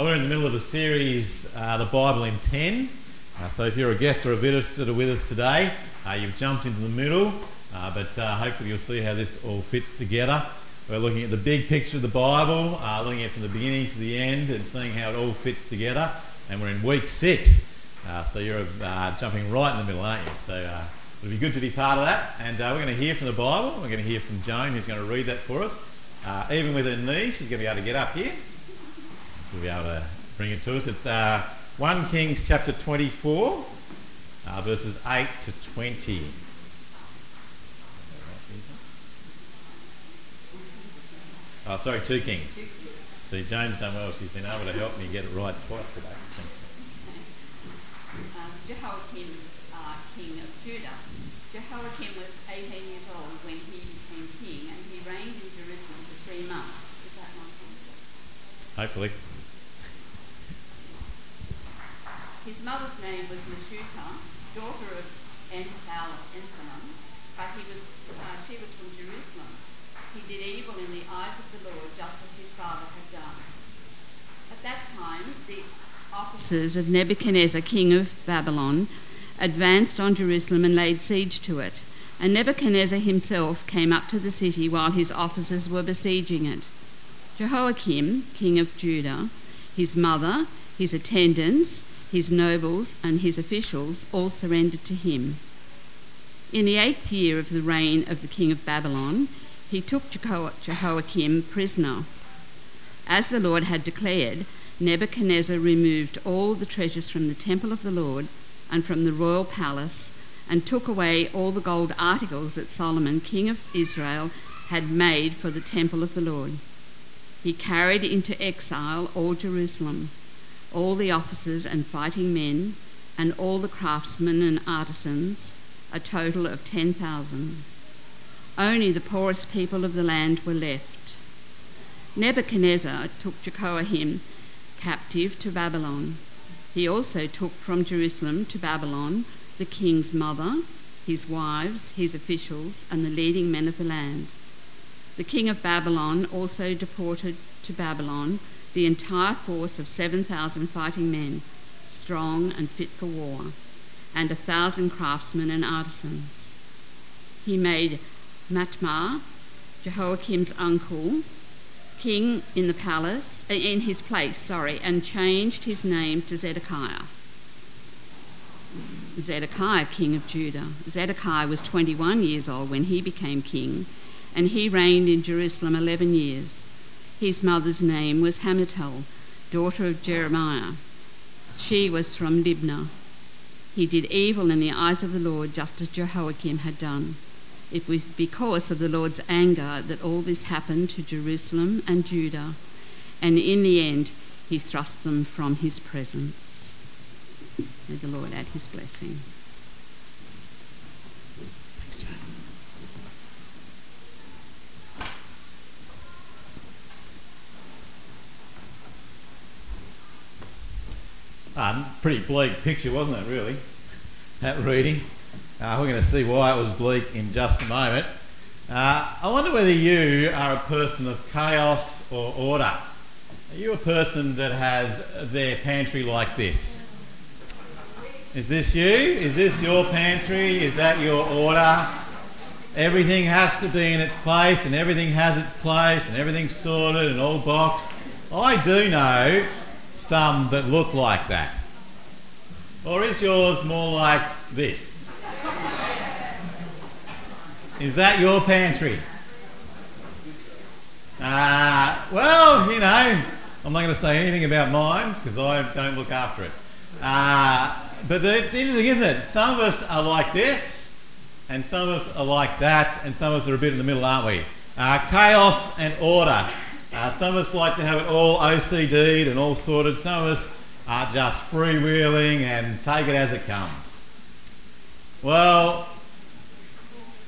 We're in the middle of a series, uh, The Bible in 10. Uh, so if you're a guest or a visitor with us today, uh, you've jumped into the middle, uh, but uh, hopefully you'll see how this all fits together. We're looking at the big picture of the Bible, uh, looking at it from the beginning to the end and seeing how it all fits together. And we're in week six, so you're jumping right in the middle, aren't you? So it'll be good to be part of that. And we're going to hear from the Bible. We're going to hear from Joan, who's going to read that for us. even with her knees, she's going to be able to get up here we'll be able to bring it to us. It's uh, 1 Kings chapter 24, uh, verses 8 to 20. Oh, sorry, 2 Kings. See, Jane's done well. She's been able to help me get it right twice today. Thanks. Um, Jehoiakim, uh, king of Judah. Jehoiakim was 18 years old when he became king, and he reigned in Jerusalem for three months. Is that my Hopefully. His mother's name was Meshuta, daughter of Entham, but he was, uh, she was from Jerusalem. He did evil in the eyes of the Lord, just as his father had done. At that time, the officers of Nebuchadnezzar, king of Babylon, advanced on Jerusalem and laid siege to it. And Nebuchadnezzar himself came up to the city while his officers were besieging it. Jehoiakim, king of Judah, his mother, his attendants, his nobles, and his officials all surrendered to him. In the eighth year of the reign of the king of Babylon, he took Jehoiakim prisoner. As the Lord had declared, Nebuchadnezzar removed all the treasures from the temple of the Lord and from the royal palace and took away all the gold articles that Solomon, king of Israel, had made for the temple of the Lord. He carried into exile all Jerusalem all the officers and fighting men, and all the craftsmen and artisans, a total of 10,000. Only the poorest people of the land were left. Nebuchadnezzar took Jehoiakim captive to Babylon. He also took from Jerusalem to Babylon the king's mother, his wives, his officials, and the leading men of the land. The king of Babylon also deported to Babylon the entire force of 7,000 fighting men, strong and fit for war, and a thousand craftsmen and artisans. He made Matmar, Jehoiakim's uncle, king in the palace, uh, in his place, sorry, and changed his name to Zedekiah. Zedekiah, king of Judah. Zedekiah was 21 years old when he became king, and he reigned in Jerusalem 11 years. His mother's name was Hamutal, daughter of Jeremiah. She was from Libnah. He did evil in the eyes of the Lord, just as Jehoiakim had done. It was because of the Lord's anger that all this happened to Jerusalem and Judah, and in the end, he thrust them from his presence. May the Lord add his blessing. Um, pretty bleak picture, wasn't it, really? That reading. Uh, we're going to see why it was bleak in just a moment. Uh, I wonder whether you are a person of chaos or order. Are you a person that has their pantry like this? Is this you? Is this your pantry? Is that your order? Everything has to be in its place and everything has its place and everything's sorted and all boxed. I do know some that look like that? Or is yours more like this? Is that your pantry? Uh, well, you know, I'm not going to say anything about mine because I don't look after it. Uh, but it's interesting, isn't it? Some of us are like this, and some of us are like that, and some of us are a bit in the middle, aren't we? Uh, chaos and order. Uh, some of us like to have it all OCD'd and all sorted. Some of us are just freewheeling and take it as it comes. Well,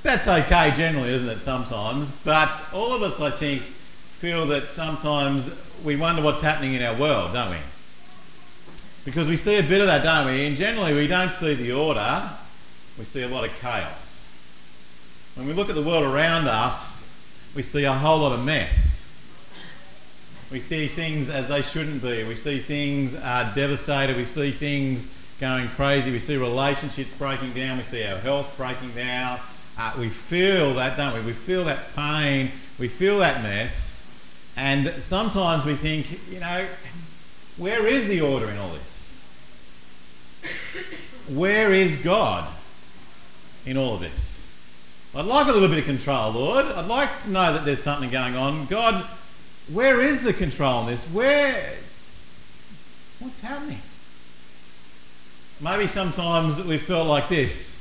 that's okay generally, isn't it, sometimes? But all of us, I think, feel that sometimes we wonder what's happening in our world, don't we? Because we see a bit of that, don't we? And generally, we don't see the order, we see a lot of chaos. When we look at the world around us, we see a whole lot of mess. We see things as they shouldn't be. We see things uh, devastated. We see things going crazy. We see relationships breaking down. We see our health breaking down. Uh, we feel that, don't we? We feel that pain. We feel that mess. And sometimes we think, you know, where is the order in all this? Where is God in all of this? I'd like a little bit of control, Lord. I'd like to know that there's something going on. God, where is the control in this? Where. What's happening? Maybe sometimes we've felt like this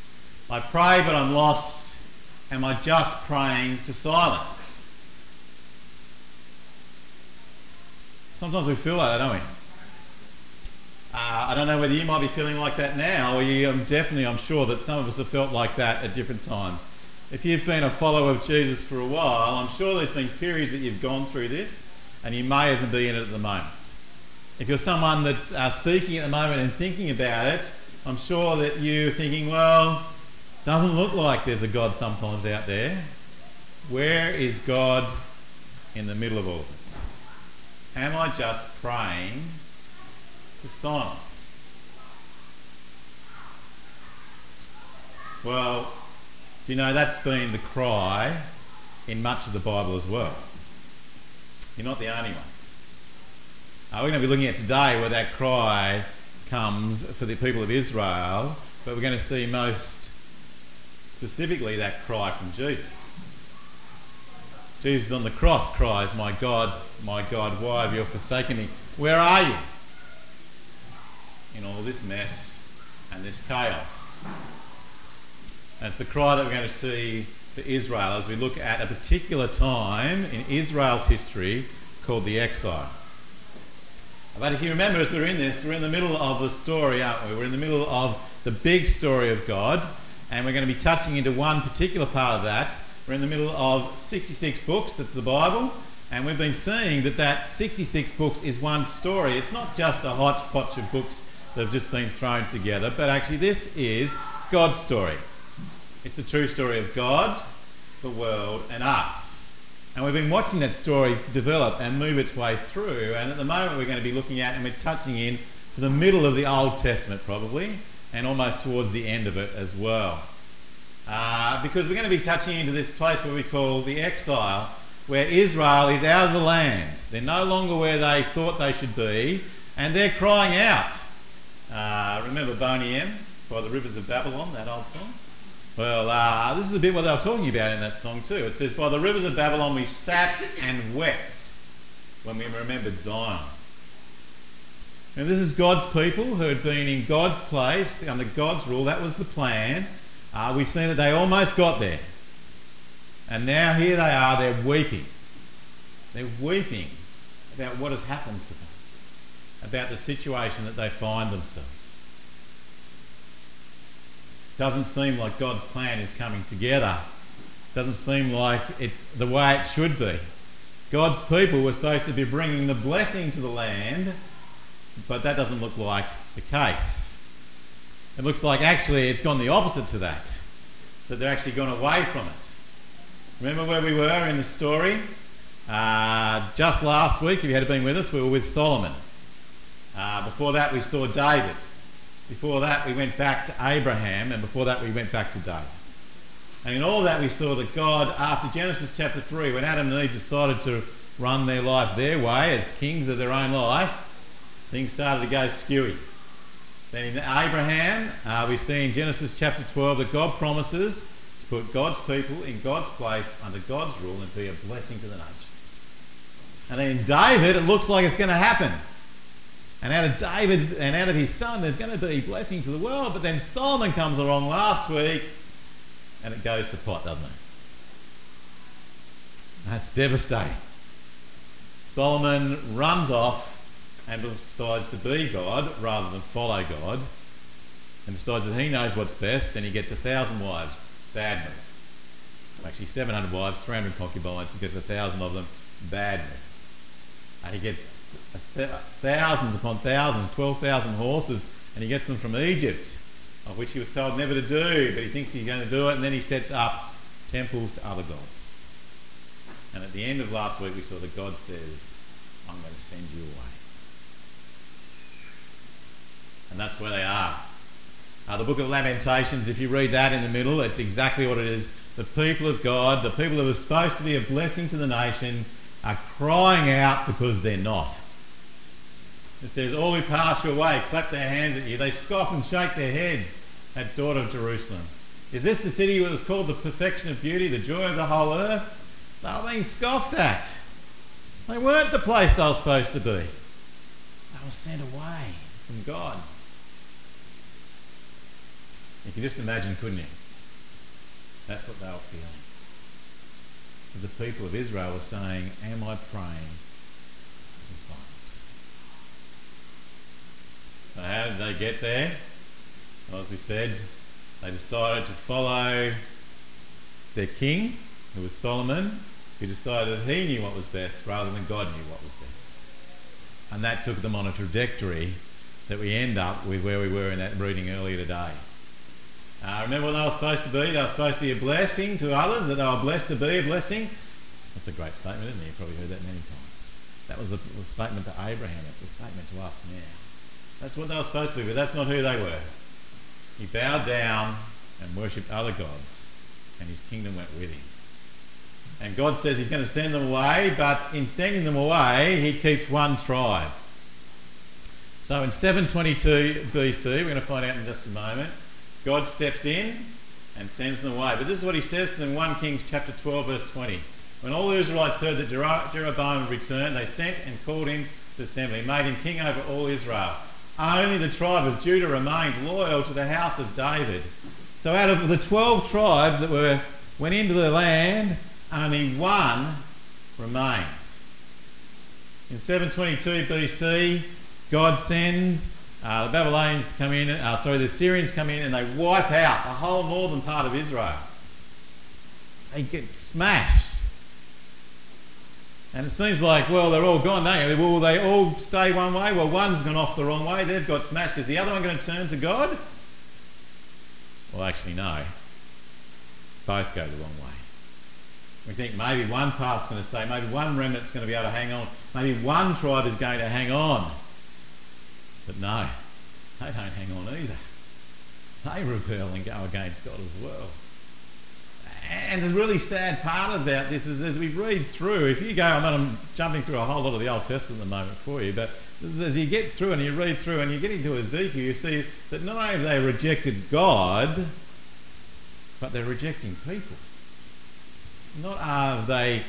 I pray, but I'm lost. Am I just praying to silence? Sometimes we feel like that, don't we? Uh, I don't know whether you might be feeling like that now, or you, definitely, I'm sure that some of us have felt like that at different times. If you've been a follower of Jesus for a while, I'm sure there's been periods that you've gone through this, and you may even be in it at the moment. If you're someone that's uh, seeking at the moment and thinking about it, I'm sure that you're thinking, well, doesn't look like there's a God sometimes out there. Where is God in the middle of all of it? Am I just praying to silence? Well, you know that's been the cry in much of the Bible as well? You're not the only ones. Uh, we're going to be looking at today where that cry comes for the people of Israel, but we're going to see most specifically that cry from Jesus. Jesus on the cross cries, My God, my God, why have you forsaken me? Where are you? In all this mess and this chaos. And it's the cry that we're going to see for Israel as we look at a particular time in Israel's history called the exile. But if you remember, as we're in this, we're in the middle of the story, aren't we? We're in the middle of the big story of God, and we're going to be touching into one particular part of that. We're in the middle of 66 books, that's the Bible, and we've been seeing that that 66 books is one story. It's not just a hodgepodge of books that have just been thrown together, but actually this is God's story. It's the true story of God, the world, and us. And we've been watching that story develop and move its way through. And at the moment, we're going to be looking at and we're touching in to the middle of the Old Testament, probably, and almost towards the end of it as well. Uh, because we're going to be touching into this place where we call the exile, where Israel is out of the land. They're no longer where they thought they should be, and they're crying out. Uh, remember Boney M by the rivers of Babylon, that old song? Well, uh, this is a bit what they were talking about in that song too. It says, By the rivers of Babylon we sat and wept when we remembered Zion. And this is God's people who had been in God's place, under God's rule. That was the plan. Uh, we've seen that they almost got there. And now here they are, they're weeping. They're weeping about what has happened to them, about the situation that they find themselves. Doesn't seem like God's plan is coming together. Doesn't seem like it's the way it should be. God's people were supposed to be bringing the blessing to the land, but that doesn't look like the case. It looks like actually it's gone the opposite to that, that they're actually gone away from it. Remember where we were in the story? Uh, just last week, if you had been with us, we were with Solomon. Uh, before that, we saw David. Before that, we went back to Abraham, and before that, we went back to David. And in all that, we saw that God, after Genesis chapter 3, when Adam and Eve decided to run their life their way as kings of their own life, things started to go skewy. Then in Abraham, uh, we see in Genesis chapter 12 that God promises to put God's people in God's place under God's rule and be a blessing to the nations. And then in David, it looks like it's going to happen. And out of David and out of his son, there's going to be blessing to the world. But then Solomon comes along last week and it goes to pot, doesn't it? That's devastating. Solomon runs off and decides to be God rather than follow God and decides that he knows what's best and he gets a thousand wives. Bad move. Actually, 700 wives, 300 concubines, he gets a thousand of them. Bad move. And he gets thousands upon thousands, 12,000 horses, and he gets them from Egypt, of which he was told never to do, but he thinks he's going to do it, and then he sets up temples to other gods. And at the end of last week, we saw that God says, I'm going to send you away. And that's where they are. Uh, the book of Lamentations, if you read that in the middle, it's exactly what it is. The people of God, the people who are supposed to be a blessing to the nations, are crying out because they're not. It says, All who pass your way clap their hands at you. They scoff and shake their heads at daughter of Jerusalem. Is this the city that was called the perfection of beauty, the joy of the whole earth? They were being scoffed at. They weren't the place they were supposed to be. They were sent away from God. You can just imagine, couldn't you? That's what they were feeling. The people of Israel were saying, Am I praying in silence? So how did they get there? Well, as we said, they decided to follow their king, who was Solomon, who decided that he knew what was best rather than God knew what was best. And that took them on a trajectory that we end up with where we were in that reading earlier today. Uh, remember what they were supposed to be? They were supposed to be a blessing to others, that they were blessed to be a blessing. That's a great statement, isn't it? You've probably heard that many times. That was a, a statement to Abraham. It's a statement to us now. That's what they were supposed to be, but that's not who they were. He bowed down and worshipped other gods, and his kingdom went with him. And God says he's going to send them away, but in sending them away, he keeps one tribe. So in 722 BC, we're going to find out in just a moment, God steps in and sends them away. But this is what he says to them in 1 Kings chapter 12, verse 20. When all the Israelites heard that Jeroboam had returned, they sent and called him to assembly, made him king over all Israel. Only the tribe of Judah remained loyal to the house of David. So out of the 12 tribes that were went into the land, only one remains. In 722 BC, God sends uh, the Babylonians come in, uh, sorry, the Assyrians come in and they wipe out the whole northern part of Israel. They get smashed. And it seems like, well, they're all gone, don't you? Will they all stay one way? Well, one's gone off the wrong way. They've got smashed. Is the other one going to turn to God? Well, actually, no. Both go the wrong way. We think maybe one part's going to stay, maybe one remnant's going to be able to hang on, maybe one tribe is going to hang on. But no, they don't hang on either. They rebel and go against God as well. And the really sad part about this is as we read through, if you go, I mean, I'm jumping through a whole lot of the Old Testament at the moment for you, but as you get through and you read through and you get into Ezekiel, you see that not only have they rejected God, but they're rejecting people. Not are they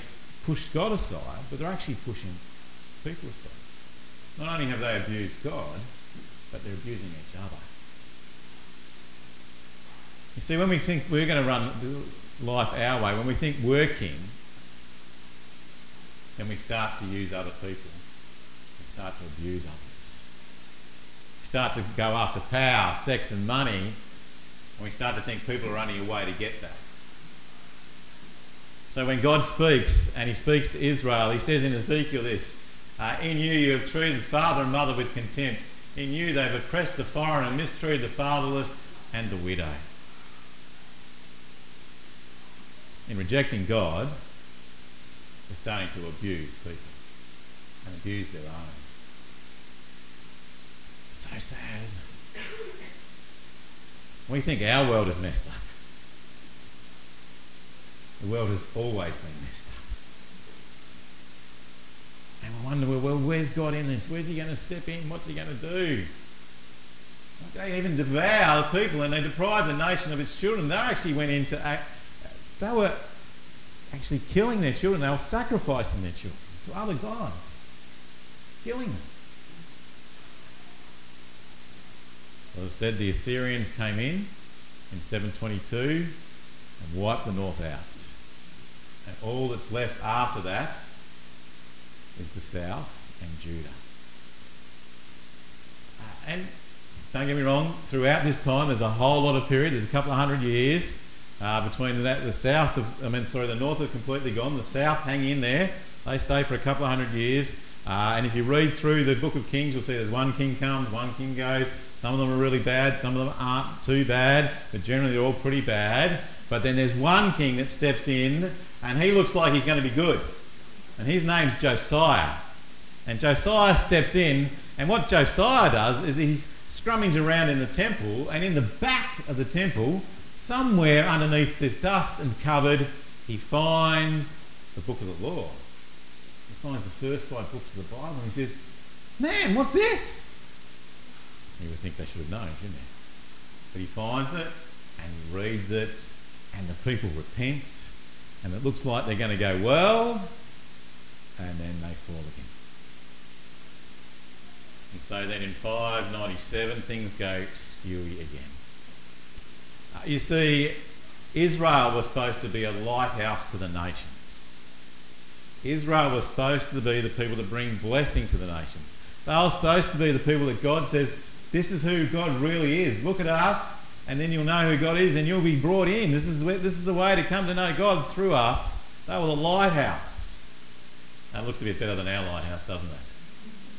pushed God aside, but they're actually pushing people aside. Not only have they abused God, but they're abusing each other. You see, when we think we're going to run life our way, when we think working, then we start to use other people. We start to abuse others. We start to go after power, sex, and money, and we start to think people are only a way to get that. So when God speaks, and He speaks to Israel, He says in Ezekiel this uh, In you you have treated father and mother with contempt. In you they've oppressed the foreigner, mistreated the fatherless and the widow. in rejecting God, they're starting to abuse people and abuse their own. So sad. We think our world is messed up. The world has always been messed up. And we wonder, well, where's God in this? Where's He going to step in? What's He going to do? They even devour the people and they deprive the nation of its children. They actually went into act, they were actually killing their children. They were sacrificing their children to other gods, killing them. As I said, the Assyrians came in in 722 and wiped the north out. And all that's left after that is the south and Judah. Uh, and don't get me wrong, throughout this time, there's a whole lot of period, there's a couple of hundred years uh, between that, the south of, I mean, sorry, the north have completely gone. The south hang in there. They stay for a couple of hundred years. Uh, and if you read through the book of Kings, you'll see there's one king comes, one king goes. Some of them are really bad, some of them aren't too bad, but generally they're all pretty bad. But then there's one king that steps in, and he looks like he's going to be good. And his name's Josiah. And Josiah steps in, and what Josiah does is he's scrumming around in the temple, and in the back of the temple, somewhere underneath this dust and cupboard, he finds the book of the law. He finds the first five books of the Bible, and he says, Man, what's this? You would think they should have known, shouldn't they? But he finds it and he reads it, and the people repent, and it looks like they're going to go well, and then they fall again. And so then in 597, things go skewy again. Uh, you see, Israel was supposed to be a lighthouse to the nations. Israel was supposed to be the people that bring blessing to the nations. They were supposed to be the people that God says, this is who God really is. Look at us, and then you'll know who God is, and you'll be brought in. This is, this is the way to come to know God through us. They were the lighthouse. That looks a bit better than our lighthouse, doesn't it?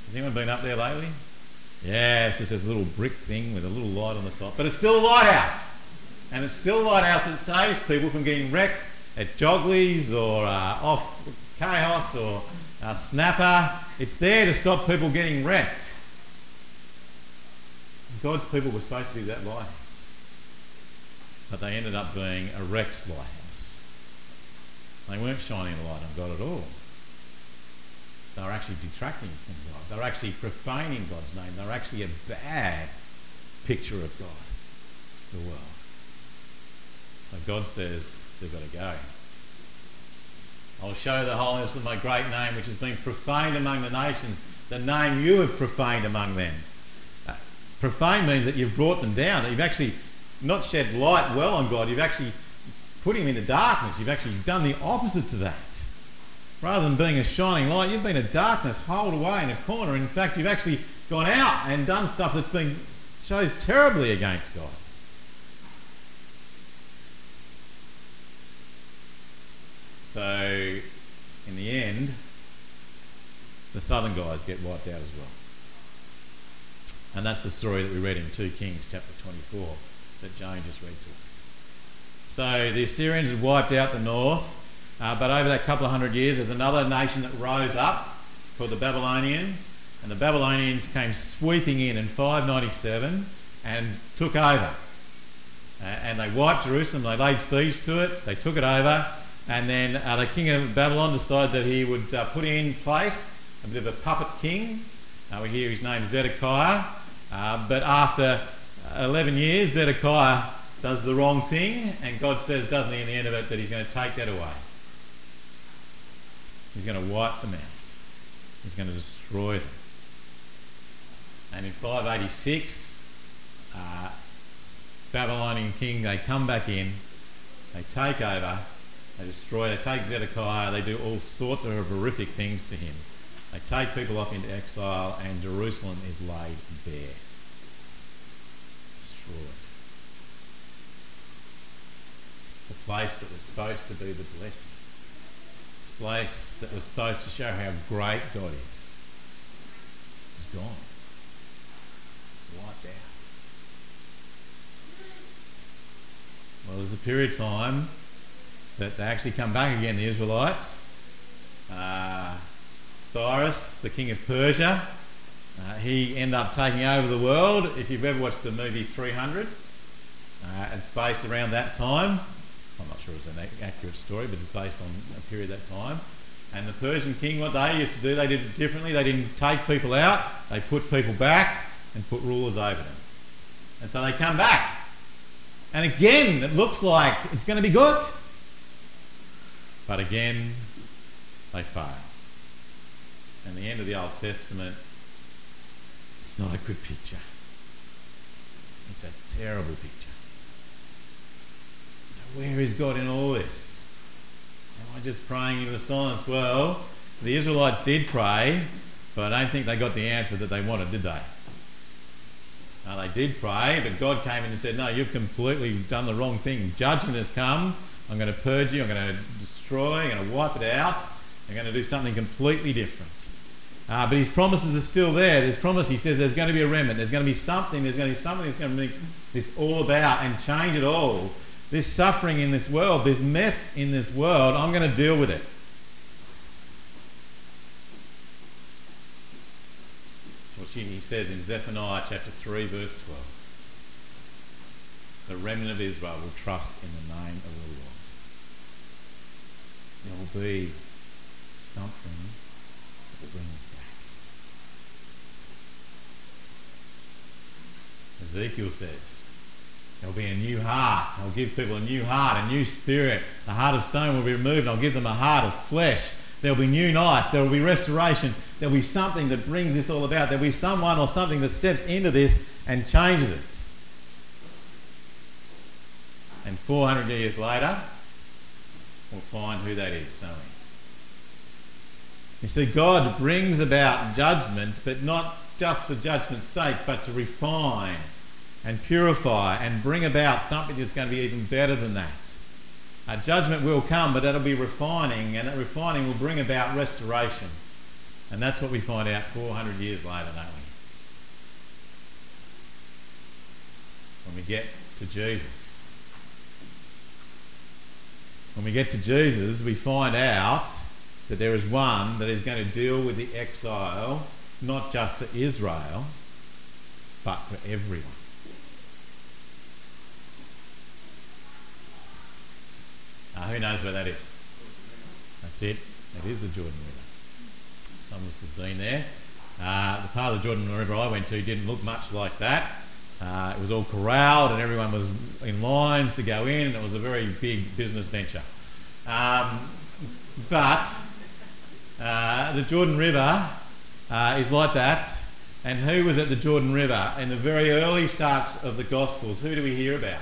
Has anyone been up there lately? Yeah, it's just this little brick thing with a little light on the top. But it's still a lighthouse. And it's still a lighthouse that saves people from getting wrecked at Jogleys or uh, off Chaos or uh, Snapper. It's there to stop people getting wrecked. God's people were supposed to be that lighthouse. But they ended up being a wrecked lighthouse. They weren't shining the light on God at all. They were actually detracting from God. They're actually profaning God's name. They're actually a bad picture of God, the world. So God says they've got to go. I'll show the holiness of my great name, which has been profaned among the nations, the name you have profaned among them. Uh, profane means that you've brought them down, that you've actually not shed light well on God, you've actually put him into darkness, you've actually done the opposite to that. Rather than being a shining light, you've been a darkness, holed away in a corner. In fact, you've actually gone out and done stuff that's been shows terribly against God. So, in the end, the southern guys get wiped out as well. And that's the story that we read in 2 Kings chapter 24 that Jane just read to us. So the Assyrians had wiped out the north, uh, but over that couple of hundred years, there's another nation that rose up called the Babylonians. And the Babylonians came sweeping in in 597 and took over. Uh, and they wiped Jerusalem, they laid siege to it, they took it over, and then uh, the king of Babylon decided that he would uh, put in place a bit of a puppet king. Uh, we hear his name Zedekiah. Uh, but after 11 years, Zedekiah does the wrong thing, and God says, doesn't he, in the end of it, that he's going to take that away. He's going to wipe them out. He's going to destroy them. And in 586, uh, Babylonian king, they come back in, they take over, they destroy, they take Zedekiah, they do all sorts of horrific things to him. They take people off into exile, and Jerusalem is laid bare. Destroyed. The place that was supposed to be the blessing. Place that was supposed to show how great God is, is gone. Wiped out. Well, there's a period of time that they actually come back again, the Israelites. Uh, Cyrus, the king of Persia, uh, he ended up taking over the world. If you've ever watched the movie 300, uh, it's based around that time. I'm not sure it's an accurate story, but it's based on a period of that time. And the Persian king, what they used to do, they did it differently. They didn't take people out, they put people back and put rulers over them. And so they come back. And again, it looks like it's going to be good. But again, they fail. And the end of the Old Testament, it's not a good picture. It's a terrible picture. Where is God in all this? Am I just praying into the silence? Well, the Israelites did pray, but I don't think they got the answer that they wanted, did they? No, they did pray, but God came in and said, No, you've completely done the wrong thing. Judgment has come. I'm going to purge you. I'm going to destroy. I'm going to wipe it out. I'm going to do something completely different. Uh, but his promises are still there. There's promise. He says there's going to be a remnant. There's going to be something. There's going to be something that's going to make this all about and change it all. This suffering in this world, this mess in this world, I'm going to deal with it. which he says in Zephaniah chapter 3, verse 12. The remnant of Israel will trust in the name of the Lord. There will be something that will bring us back. Ezekiel says, There'll be a new heart. I'll give people a new heart, a new spirit. The heart of stone will be removed. I'll give them a heart of flesh. There'll be new life. There will be restoration. There'll be something that brings this all about. There'll be someone or something that steps into this and changes it. And 400 years later, we'll find who that is, we? You see, God brings about judgment, but not just for judgment's sake, but to refine and purify and bring about something that's going to be even better than that. A judgment will come, but that'll be refining, and that refining will bring about restoration. And that's what we find out 400 years later, don't we? When we get to Jesus. When we get to Jesus, we find out that there is one that is going to deal with the exile, not just for Israel, but for everyone. Uh, who knows where that is? That's it. It is the Jordan River. Some of us have been there. Uh, the part of the Jordan River I went to didn't look much like that. Uh, it was all corralled and everyone was in lines to go in, and it was a very big business venture. Um, but uh, the Jordan River uh, is like that. And who was at the Jordan River in the very early starts of the Gospels? Who do we hear about?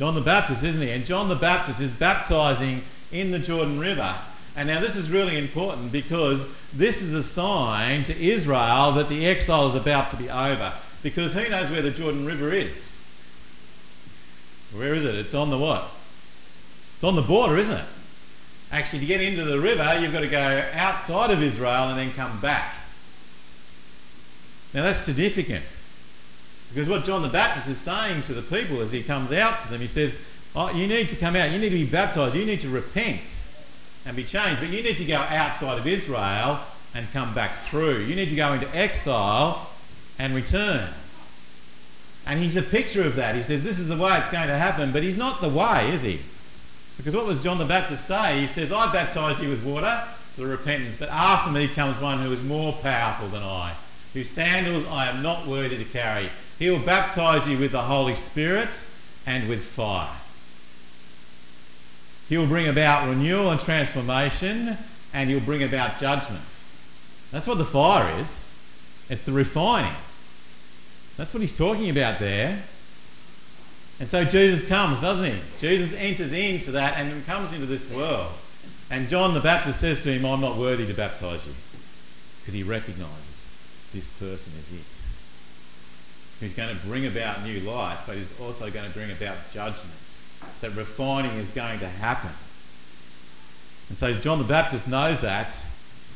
John the Baptist, isn't he? And John the Baptist is baptizing in the Jordan River. And now this is really important because this is a sign to Israel that the exile is about to be over. Because who knows where the Jordan River is? Where is it? It's on the what? It's on the border, isn't it? Actually, to get into the river, you've got to go outside of Israel and then come back. Now that's significant. Because what John the Baptist is saying to the people as he comes out to them, he says, oh, You need to come out, you need to be baptized, you need to repent and be changed, but you need to go outside of Israel and come back through. You need to go into exile and return. And he's a picture of that. He says, This is the way it's going to happen, but he's not the way, is he? Because what was John the Baptist say? He says, I baptize you with water for repentance, but after me comes one who is more powerful than I, whose sandals I am not worthy to carry. He will baptize you with the Holy Spirit and with fire. He will bring about renewal and transformation, and he'll bring about judgment. That's what the fire is. It's the refining. That's what he's talking about there. And so Jesus comes, doesn't he? Jesus enters into that and comes into this world. And John the Baptist says to him, I'm not worthy to baptize you. Because he recognizes this person is it. He's going to bring about new life, but he's also going to bring about judgment. That refining is going to happen. And so John the Baptist knows that.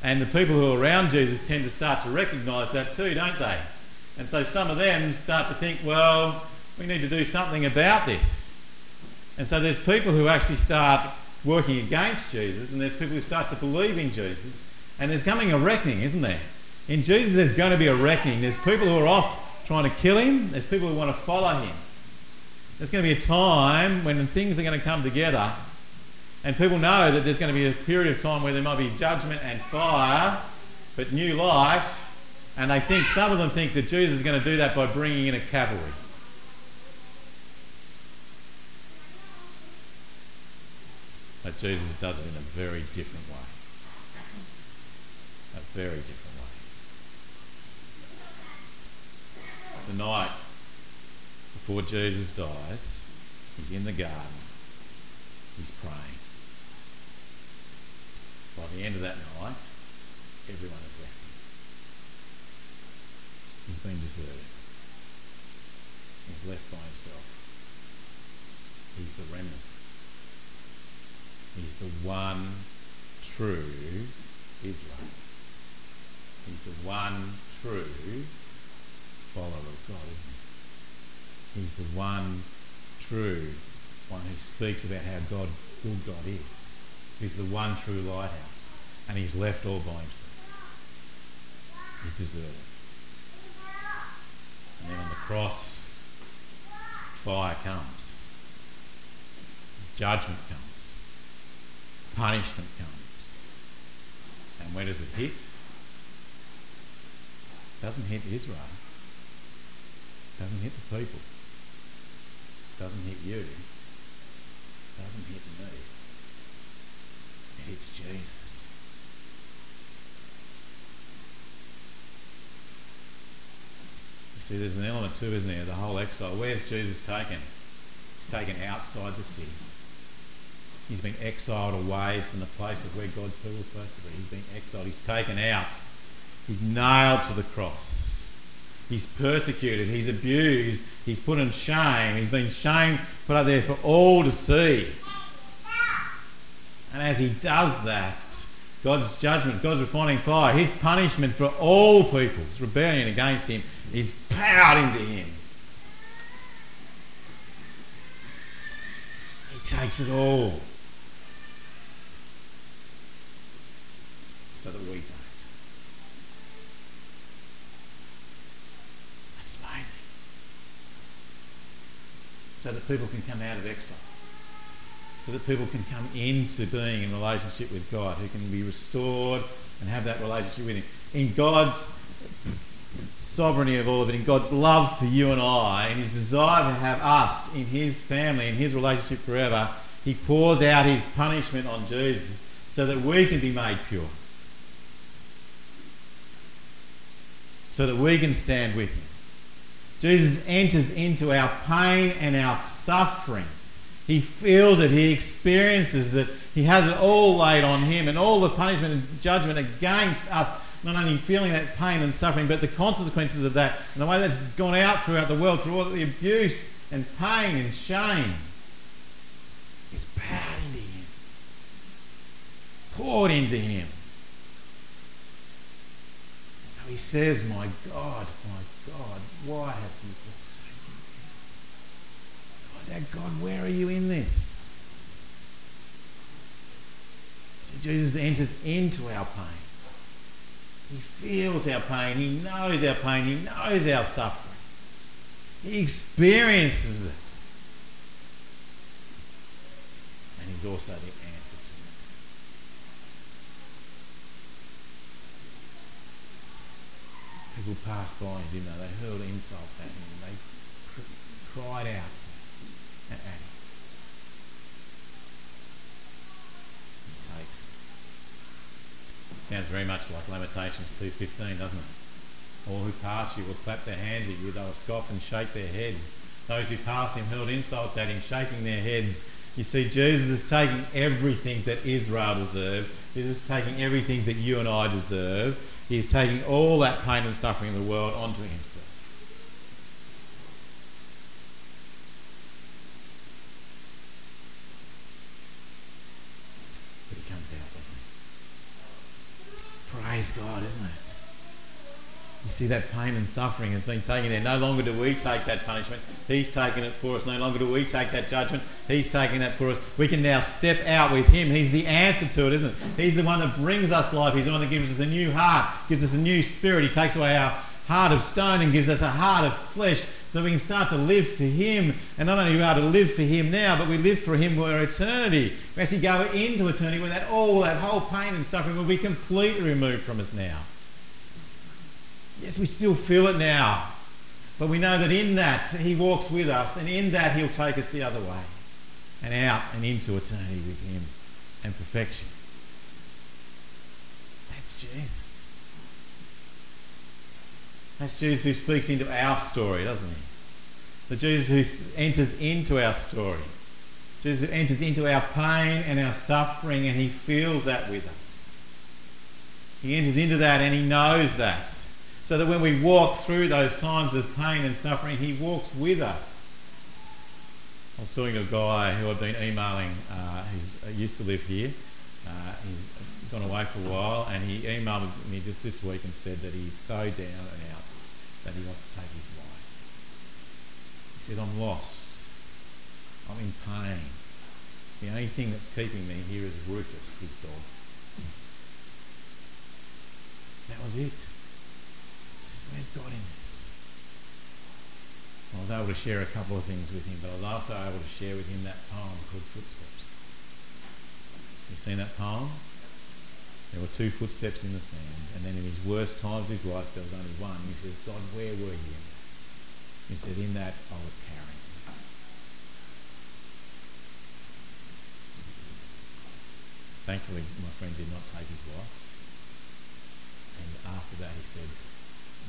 And the people who are around Jesus tend to start to recognize that too, don't they? And so some of them start to think, well, we need to do something about this. And so there's people who actually start working against Jesus, and there's people who start to believe in Jesus, and there's coming a reckoning, isn't there? In Jesus, there's going to be a reckoning. There's people who are off trying to kill him, there's people who want to follow him. There's going to be a time when things are going to come together, and people know that there's going to be a period of time where there might be judgment and fire, but new life, and they think, some of them think that Jesus is going to do that by bringing in a cavalry. But Jesus does it in a very different way. A very different way. The night before Jesus dies, he's in the garden, he's praying. By the end of that night, everyone has left him. He's been deserted. He's left by himself. He's the remnant. He's the one true Israel. He's the one true follower of God, isn't he? He's the one true one who speaks about how God, good God is. He's the one true lighthouse. And he's left all by himself. He's deserted. And then on the cross, fire comes, judgment comes, punishment comes. And where does it hit? It doesn't hit Israel. Doesn't hit the people. Doesn't hit you. Doesn't hit me. It hits Jesus. You See, there's an element too, isn't there? The whole exile. Where's Jesus taken? He's taken outside the city. He's been exiled away from the place of where God's people are supposed to be. He's been exiled. He's taken out. He's nailed to the cross. He's persecuted. He's abused. He's put in shame. He's been shamed, put out there for all to see. And as he does that, God's judgment, God's refining fire, his punishment for all people's rebellion against him is poured into him. He takes it all so that we don't. That's amazing. So that people can come out of exile. So that people can come into being in relationship with God, who can be restored and have that relationship with Him. In God's sovereignty of all of it, in God's love for you and I, and His desire to have us in His family, in His relationship forever, He pours out His punishment on Jesus so that we can be made pure. So that we can stand with Him. Jesus enters into our pain and our suffering. He feels it, he experiences it, he has it all laid on him, and all the punishment and judgment against us not only feeling that pain and suffering, but the consequences of that and the way that's gone out throughout the world through all the abuse and pain and shame is poured into him, poured into him. So he says, My God, my God, why have you forsaken me? God, oh God, where are you in this? See, Jesus enters into our pain. He feels our pain. He knows our pain. He knows our suffering. He experiences it. And He's also the answer to it. People passed by him, didn't they? They hurled insults at him. They cr- cried out at him. Sounds very much like Lamentations 2.15, doesn't it? All who pass you will clap their hands at you, they will scoff and shake their heads. Those who passed him hurled insults at him, shaking their heads. You see, Jesus is taking everything that Israel deserved. Jesus is taking everything that you and I deserve. He is taking all that pain and suffering in the world onto himself. But he comes out, doesn't he? Praise God, isn't it? You see, that pain and suffering has been taken there. No longer do we take that punishment. He's taken it for us. No longer do we take that judgment. He's taking that for us. We can now step out with Him. He's the answer to it, isn't it? He's the one that brings us life. He's the one that gives us a new heart, gives us a new spirit. He takes away our heart of stone and gives us a heart of flesh so we can start to live for Him. And not only are we able to live for Him now, but we live for Him for eternity. We actually go into eternity when that all that whole pain and suffering will be completely removed from us now. Yes, we still feel it now, but we know that in that He walks with us, and in that He'll take us the other way and out and into eternity with Him and perfection. That's Jesus. That's Jesus who speaks into our story, doesn't he? The Jesus who enters into our story. Jesus who enters into our pain and our suffering and he feels that with us. He enters into that and he knows that. So that when we walk through those times of pain and suffering, he walks with us. I was talking to a guy who I've been emailing, uh, who used to live here. Uh, he's gone away for a while, and he emailed me just this week and said that he's so down and out that he wants to take his life. He said, I'm lost. I'm in pain. The only thing that's keeping me here is Rufus, his dog. That was it. Where's God in this? I was able to share a couple of things with him, but I was also able to share with him that poem called Footsteps. You've seen that poem? There were two footsteps in the sand, and then in his worst times of his life, there was only one. He says, God, where were you? He said, In that I was carrying. Thankfully, my friend did not take his life. And after that, he said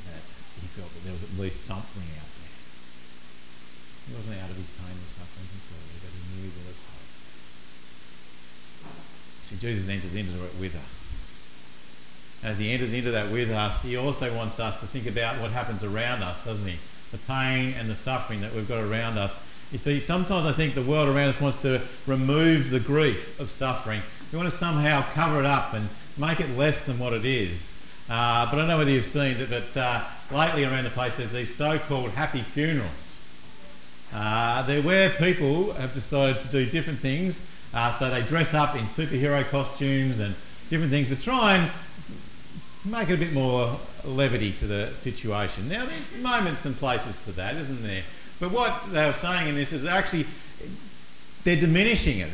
that he felt that there was at least something out there. He wasn't out of his pain and suffering completely, but he knew there was hope. See, Jesus enters into it with us as he enters into that with us, he also wants us to think about what happens around us, doesn't he? The pain and the suffering that we've got around us. You see, sometimes I think the world around us wants to remove the grief of suffering. We want to somehow cover it up and make it less than what it is. Uh, but I don't know whether you've seen that, but uh, lately around the place there's these so-called happy funerals. Uh, they're where people have decided to do different things. Uh, so they dress up in superhero costumes and different things to try and make it a bit more levity to the situation. Now, there's moments and places for that, isn't there? But what they were saying in this is they're actually they're diminishing it.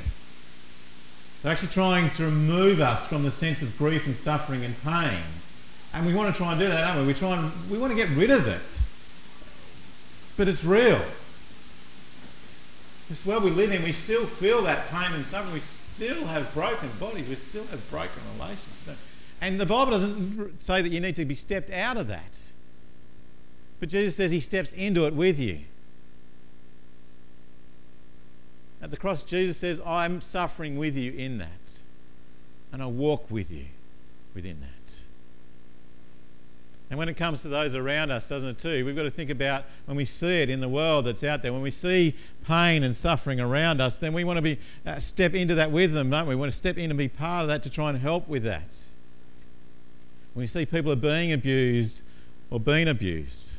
They're actually trying to remove us from the sense of grief and suffering and pain. And we want to try and do that, don't we? We try and we want to get rid of it. But it's real. This world we live in, we still feel that pain and suffering. We still have broken bodies. We still have broken relationships. And the Bible doesn't say that you need to be stepped out of that. But Jesus says he steps into it with you. At the cross, Jesus says, I'm suffering with you in that. And I walk with you within that. And when it comes to those around us, doesn't it too? We've got to think about when we see it in the world that's out there, when we see pain and suffering around us, then we want to be uh, step into that with them, don't we? We want to step in and be part of that to try and help with that. When we see people are being abused or being abused,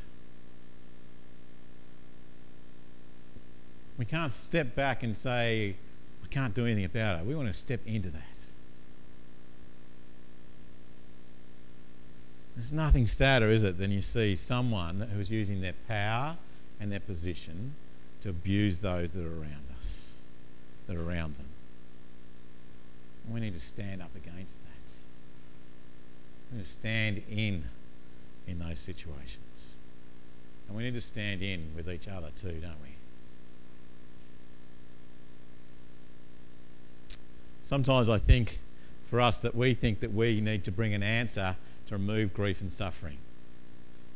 we can't step back and say, I can't do anything about it. We want to step into that. There's nothing sadder, is it, than you see someone who's using their power and their position to abuse those that are around us, that are around them. we need to stand up against that We need to stand in in those situations. And we need to stand in with each other too, don't we? Sometimes I think for us that we think that we need to bring an answer to remove grief and suffering.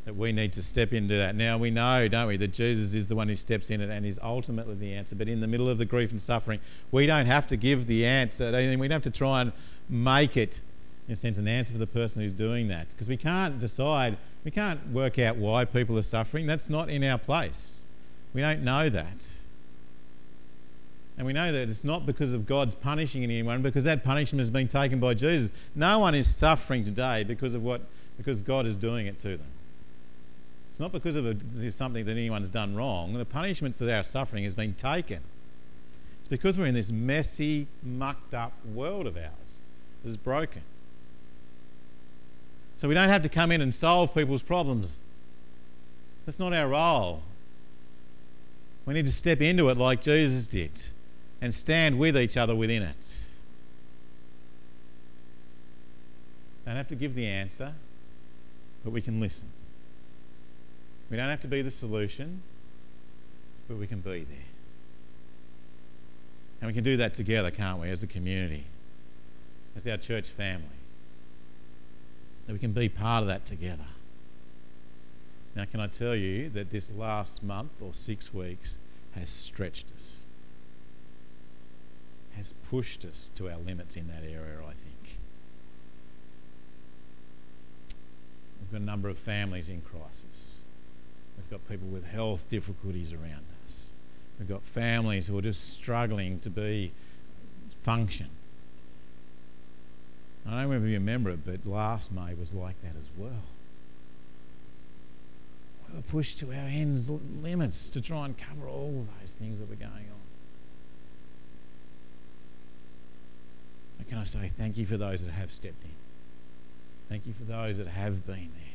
That we need to step into that. Now we know, don't we, that Jesus is the one who steps in it and is ultimately the answer. But in the middle of the grief and suffering, we don't have to give the answer. We don't have to try and make it in a sense, an answer for the person who's doing that. Because we can't decide, we can't work out why people are suffering. That's not in our place. We don't know that. And we know that it's not because of God's punishing anyone, because that punishment has been taken by Jesus. No one is suffering today because of what, because God is doing it to them. It's not because of a, something that anyone's done wrong. The punishment for our suffering has been taken. It's because we're in this messy, mucked up world of ours that is broken. So we don't have to come in and solve people's problems. That's not our role. We need to step into it like Jesus did and stand with each other within it. Don't have to give the answer, but we can listen. We don't have to be the solution, but we can be there. And we can do that together, can't we, as a community, as our church family that we can be part of that together. Now, can I tell you that this last month or six weeks has stretched us, has pushed us to our limits in that area, I think. We've got a number of families in crisis. We've got people with health difficulties around us. We've got families who are just struggling to be function. I don't know if you remember it, but last May was like that as well. We were pushed to our ends limits to try and cover all those things that were going on. And can I say thank you for those that have stepped in? Thank you for those that have been there.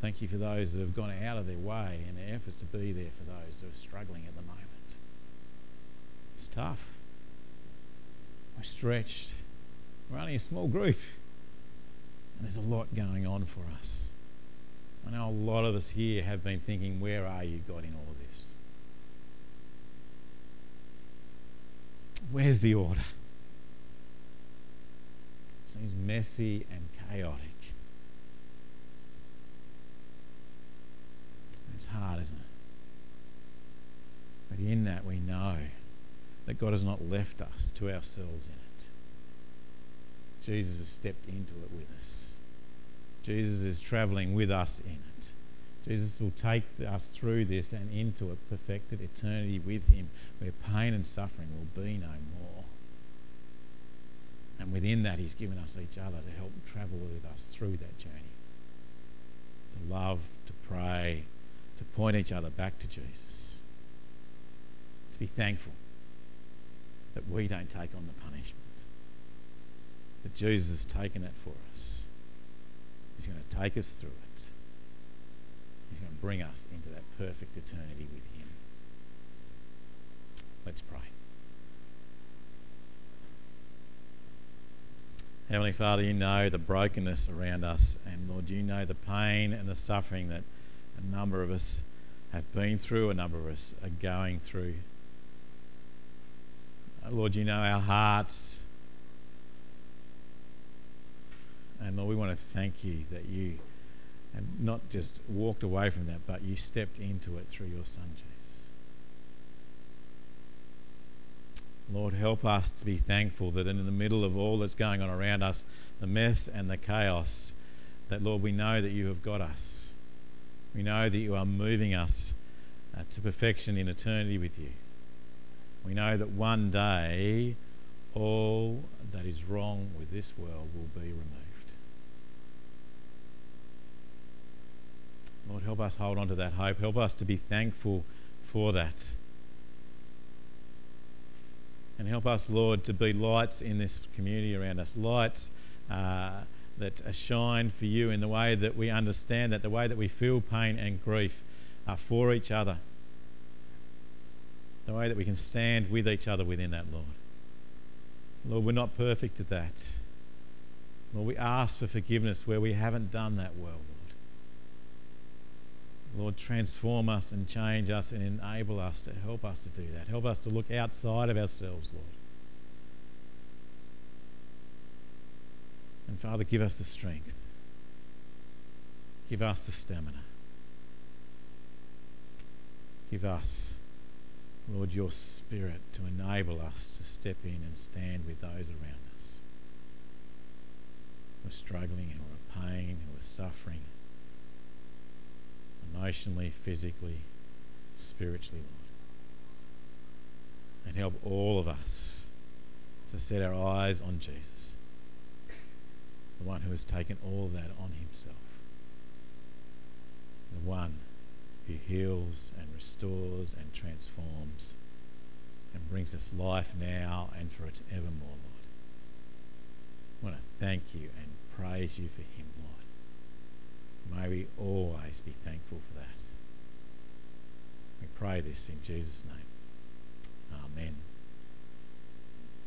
Thank you for those that have gone out of their way in their efforts to be there for those that are struggling at the moment. It's tough. We're stretched. We're only a small group. And there's a lot going on for us. I know a lot of us here have been thinking, where are you, God, in all of this? Where's the order? Seems messy and chaotic. It's hard, isn't it? But in that, we know that God has not left us to ourselves in it. Jesus has stepped into it with us. Jesus is traveling with us in it. Jesus will take us through this and into a perfected eternity with Him where pain and suffering will be no more. And within that, He's given us each other to help travel with us through that journey. To love, to pray, to point each other back to Jesus. To be thankful that we don't take on the punishment, that Jesus has taken it for us. He's going to take us through it. He's going to bring us into that perfect eternity with Him. Let's pray. Heavenly Father, you know the brokenness around us, and Lord, you know the pain and the suffering that a number of us have been through, a number of us are going through. Lord, you know our hearts. And Lord, we want to thank you that you have not just walked away from that, but you stepped into it through your Son, Jesus. Lord, help us to be thankful that in the middle of all that's going on around us, the mess and the chaos, that, Lord, we know that you have got us. We know that you are moving us uh, to perfection in eternity with you. We know that one day all that is wrong with this world will be removed. Lord, help us hold on to that hope. Help us to be thankful for that. And help us, Lord, to be lights in this community around us, lights uh, that shine for you in the way that we understand that, the way that we feel pain and grief are for each other the way that we can stand with each other within that, Lord. Lord, we're not perfect at that. Lord, we ask for forgiveness where we haven't done that well, Lord. Transform us and change us and enable us to help us to do that. Help us to look outside of ourselves, Lord. And Father, give us the strength. Give us the stamina. Give us Lord, your Spirit to enable us to step in and stand with those around us who are struggling, who are in pain, who are suffering, emotionally, physically, spiritually, Lord. And help all of us to set our eyes on Jesus, the one who has taken all that on himself, the one who heals and restores and transforms and brings us life now and for it evermore, Lord. I want to thank you and praise you for him. May we always be thankful for that. We pray this in Jesus' name. Amen.